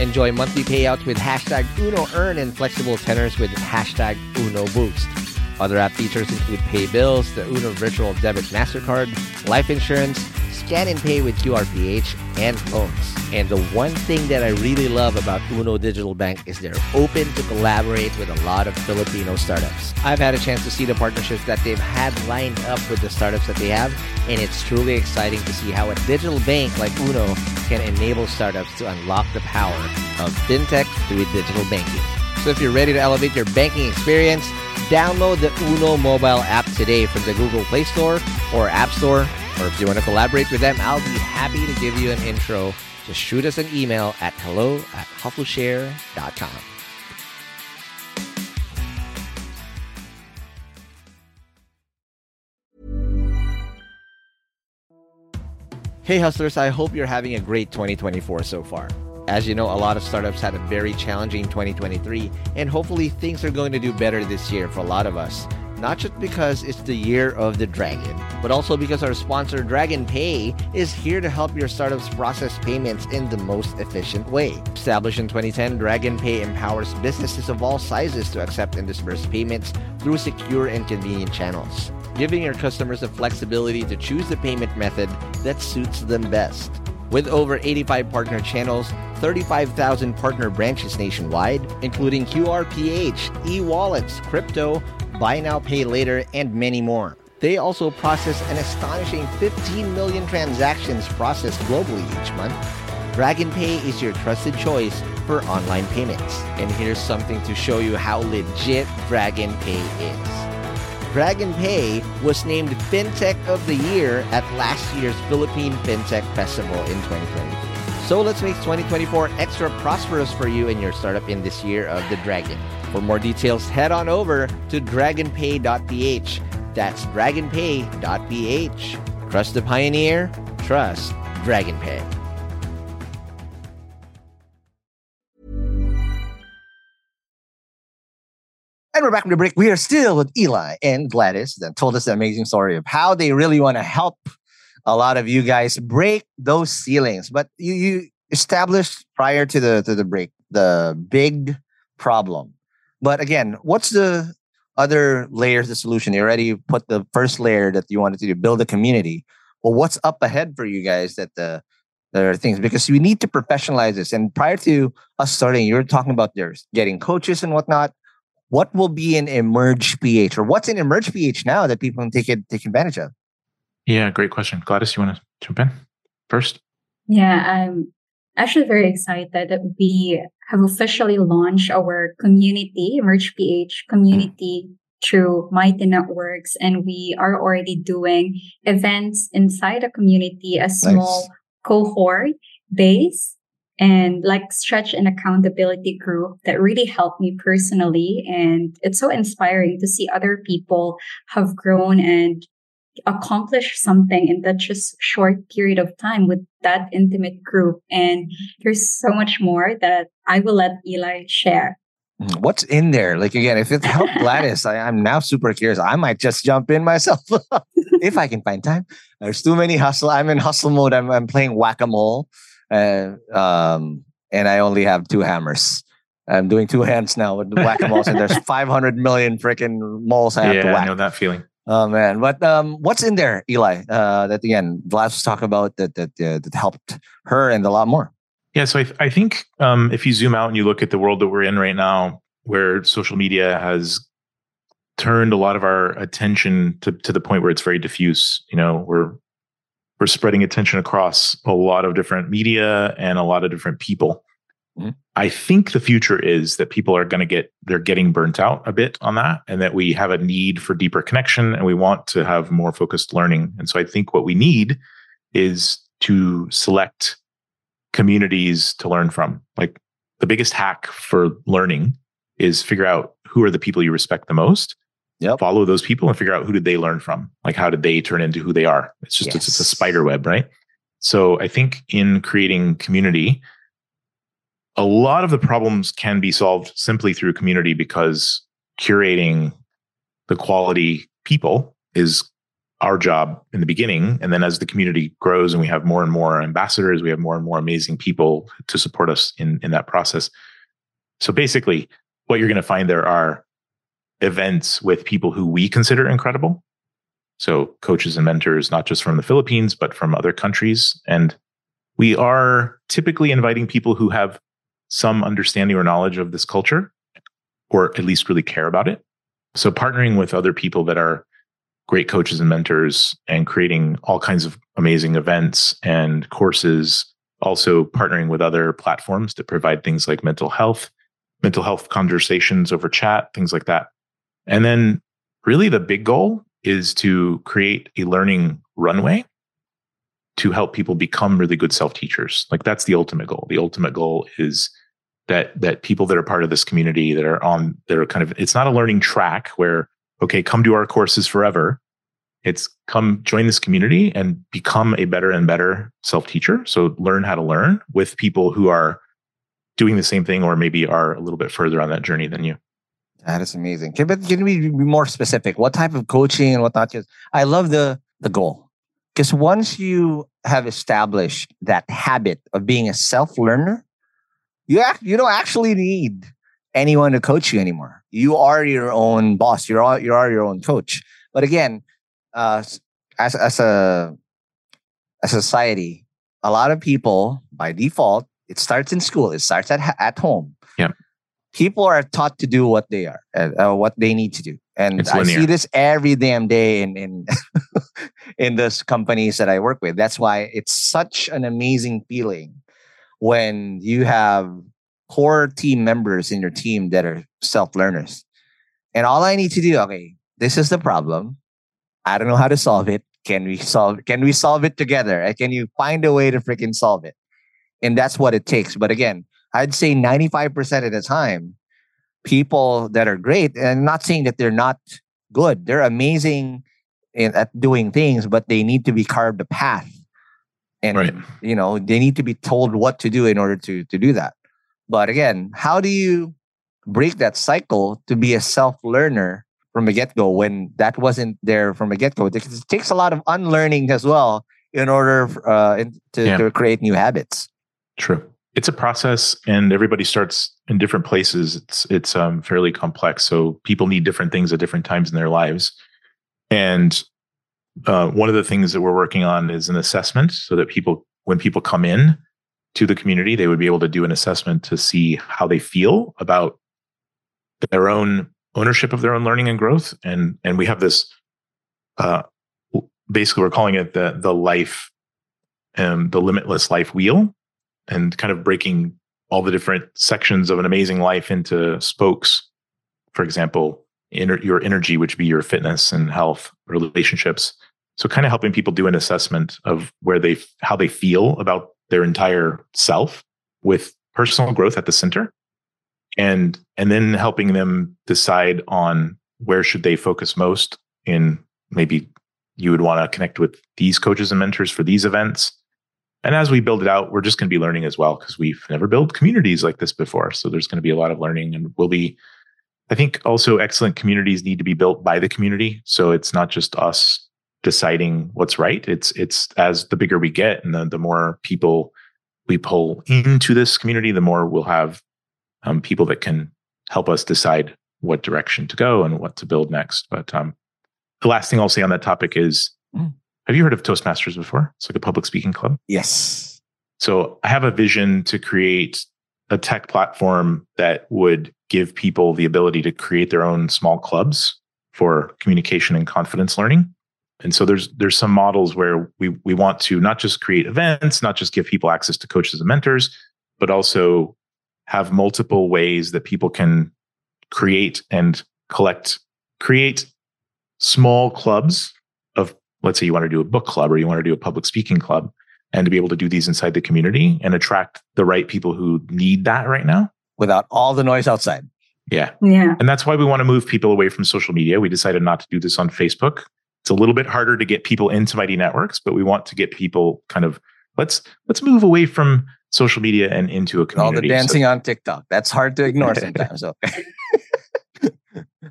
Enjoy monthly payouts with hashtag Uno Earn and flexible tenors with hashtag Uno Boost. Other app features include pay bills, the Uno Virtual Debit MasterCard, life insurance, scan and pay with QRPH, and phones. And the one thing that I really love about Uno Digital Bank is they're open to collaborate with a lot of Filipino startups. I've had a chance to see the partnerships that they've had lined up with the startups that they have, and it's truly exciting to see how a digital bank like Uno can enable startups to unlock the power of fintech through digital banking. So if you're ready to elevate your banking experience, download the Uno mobile app today from the Google Play Store or App Store. Or if you want to collaborate with them, I'll be happy to give you an intro. Just shoot us an email at hello at hustleshare.com. Hey hustlers, I hope you're having a great 2024 so far. As you know, a lot of startups had a very challenging 2023, and hopefully things are going to do better this year for a lot of us. Not just because it's the year of the dragon, but also because our sponsor Dragon Pay is here to help your startups process payments in the most efficient way. Established in 2010, Dragon Pay empowers businesses of all sizes to accept and disburse payments through secure and convenient channels, giving your customers the flexibility to choose the payment method that suits them best. With over 85 partner channels, 35,000 partner branches nationwide, including QRPH, e wallets, crypto, buy now, pay later, and many more. They also process an astonishing 15 million transactions processed globally each month. Dragon Pay is your trusted choice for online payments. And here's something to show you how legit Dragon Pay is. Dragon Pay was named FinTech of the Year at last year's Philippine FinTech Festival in 2023. So let's make 2024 extra prosperous for you and your startup in this year of the Dragon. For more details, head on over to dragonpay.ph. That's dragonpay.ph. Trust the pioneer, trust DragonPay. And we're back from the break. We are still with Eli and Gladys that told us the amazing story of how they really want to help a lot of you guys break those ceilings. But you you established prior to the to the break the big problem. But again, what's the other layers of the solution? You already put the first layer that you wanted to do, build a community. Well, what's up ahead for you guys that the there are things because we need to professionalize this. And prior to us starting, you were talking about there's getting coaches and whatnot. What will be an emerge PH or what's an emerge PH now that people can take it take advantage of? Yeah, great question. Gladys, you want to jump in first? Yeah, I'm actually very excited that we have officially launched our community, Emerge PH community through Mighty Networks, and we are already doing events inside the community, a small nice. cohort base and like stretch and accountability group that really helped me personally. And it's so inspiring to see other people have grown and accomplish something in that just short period of time with that intimate group. And there's so much more that I will let Eli share. Mm, what's in there? Like again, if it helped Gladys, I, am now super curious. I might just jump in myself if I can find time. There's too many hustle. I'm in hustle mode. I'm, I'm playing whack a mole, and um, and I only have two hammers. I'm doing two hands now with whack a moles, and there's 500 million freaking moles I have yeah, to whack. I know that feeling. Oh man, but um, what's in there, Eli? Uh, that again, Vlad was talking about that that uh, that helped her and a lot more. Yeah, so I, I think um, if you zoom out and you look at the world that we're in right now, where social media has turned a lot of our attention to to the point where it's very diffuse. You know, we're we're spreading attention across a lot of different media and a lot of different people. Mm-hmm. I think the future is that people are going to get they're getting burnt out a bit on that and that we have a need for deeper connection and we want to have more focused learning. And so I think what we need is to select communities to learn from. Like the biggest hack for learning is figure out who are the people you respect the most Yep. Follow those people and figure out who did they learn from? Like how did they turn into who they are? It's just yes. it's, it's a spider web, right? So I think in creating community, a lot of the problems can be solved simply through community because curating the quality people is our job in the beginning. And then as the community grows and we have more and more ambassadors, we have more and more amazing people to support us in, in that process. So basically, what you're going to find there are events with people who we consider incredible. So, coaches and mentors, not just from the Philippines, but from other countries. And we are typically inviting people who have some understanding or knowledge of this culture, or at least really care about it. So, partnering with other people that are great coaches and mentors and creating all kinds of amazing events and courses. Also, partnering with other platforms to provide things like mental health, mental health conversations over chat, things like that. And then really the big goal is to create a learning runway to help people become really good self teachers. Like that's the ultimate goal. The ultimate goal is that that people that are part of this community that are on that are kind of it's not a learning track where okay come do our courses forever it's come join this community and become a better and better self teacher so learn how to learn with people who are doing the same thing or maybe are a little bit further on that journey than you that is amazing. Can, but can we be more specific? What type of coaching and whatnot? Just I love the the goal because once you have established that habit of being a self learner, you act, you don't actually need anyone to coach you anymore. You are your own boss. You're all, you are your own coach. But again, uh, as as a a society, a lot of people by default it starts in school. It starts at at home. Yeah people are taught to do what they are, uh, what they need to do. And I see this every damn day in in in those companies that I work with. That's why it's such an amazing feeling when you have core team members in your team that are self learners. And all I need to do, okay, this is the problem. I don't know how to solve it. Can we solve? Can we solve it together? Can you find a way to freaking solve it? And that's what it takes. But again, I'd say 95% of the time, people that are great, and I'm not saying that they're not good, they're amazing in, at doing things, but they need to be carved a path. And, right. you know, they need to be told what to do in order to, to do that. But again, how do you break that cycle to be a self learner from a get go when that wasn't there from a get go? It takes a lot of unlearning as well in order uh, to, yeah. to create new habits. True it's a process and everybody starts in different places it's it's um, fairly complex so people need different things at different times in their lives and uh, one of the things that we're working on is an assessment so that people when people come in to the community they would be able to do an assessment to see how they feel about their own ownership of their own learning and growth and and we have this uh, basically we're calling it the the life um, the limitless life wheel and kind of breaking all the different sections of an amazing life into spokes. For example, inner, your energy, which would be your fitness and health, relationships. So, kind of helping people do an assessment of where they, how they feel about their entire self, with personal growth at the center, and and then helping them decide on where should they focus most in maybe you would want to connect with these coaches and mentors for these events and as we build it out, we're just going to be learning as well because we've never built communities like this before. So there's going to be a lot of learning and we'll be, I think also excellent communities need to be built by the community. So it's not just us deciding what's right. It's, it's as the bigger we get and the, the more people we pull into this community, the more we'll have um, people that can help us decide what direction to go and what to build next. But um, the last thing I'll say on that topic is Mm. have you heard of Toastmasters before? It's like a public speaking club. Yes. So I have a vision to create a tech platform that would give people the ability to create their own small clubs for communication and confidence learning. And so there's there's some models where we we want to not just create events, not just give people access to coaches and mentors, but also have multiple ways that people can create and collect create small clubs of let's say you want to do a book club or you want to do a public speaking club and to be able to do these inside the community and attract the right people who need that right now without all the noise outside. yeah Yeah. and that's why we want to move people away from social media we decided not to do this on facebook it's a little bit harder to get people into mighty networks but we want to get people kind of let's let's move away from social media and into a community. All the community So- dancing on TikTok. That's hard to ignore sometimes. So.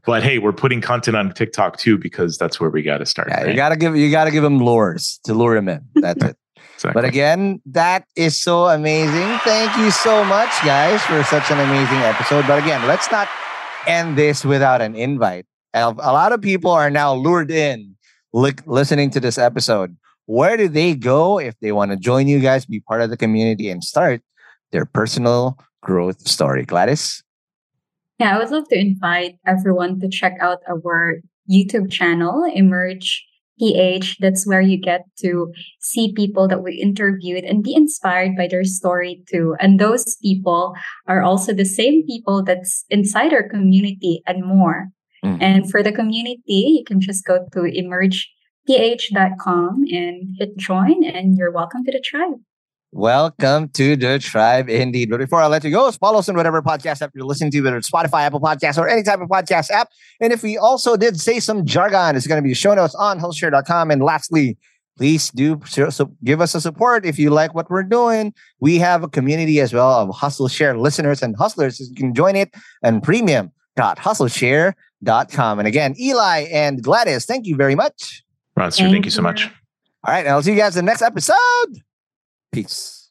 but hey we're putting content on tiktok too because that's where we got to start Yeah, right? you gotta give you gotta give them lures to lure them in. That's it. Exactly. But again, that is so amazing. Thank you so much, guys, for such an amazing episode. But again, let's not end this without an invite. A lot of people are now lured in li- listening to this episode. Where do they go if they want to join you guys, be part of the community, and start their personal growth story? Gladys? Yeah, I would love to invite everyone to check out our YouTube channel, Emerge PH. That's where you get to see people that we interviewed and be inspired by their story too. And those people are also the same people that's inside our community and more. Mhm. And for the community, you can just go to emergeph.com and hit join, and you're welcome to the tribe. Welcome to the tribe, indeed. But before I let you go, follow us on whatever podcast app you're listening to, whether it's Spotify, Apple Podcasts, or any type of podcast app. And if we also did say some jargon, it's going to be show notes on hustleshare.com. And lastly, please do so, give us a support if you like what we're doing. We have a community as well of Hustle Share listeners and hustlers. You can join it and premium.hustleshare.com. And again, Eli and Gladys, thank you very much. Ronster, thank you so much All right, and I'll see you guys in the next episode. Peace.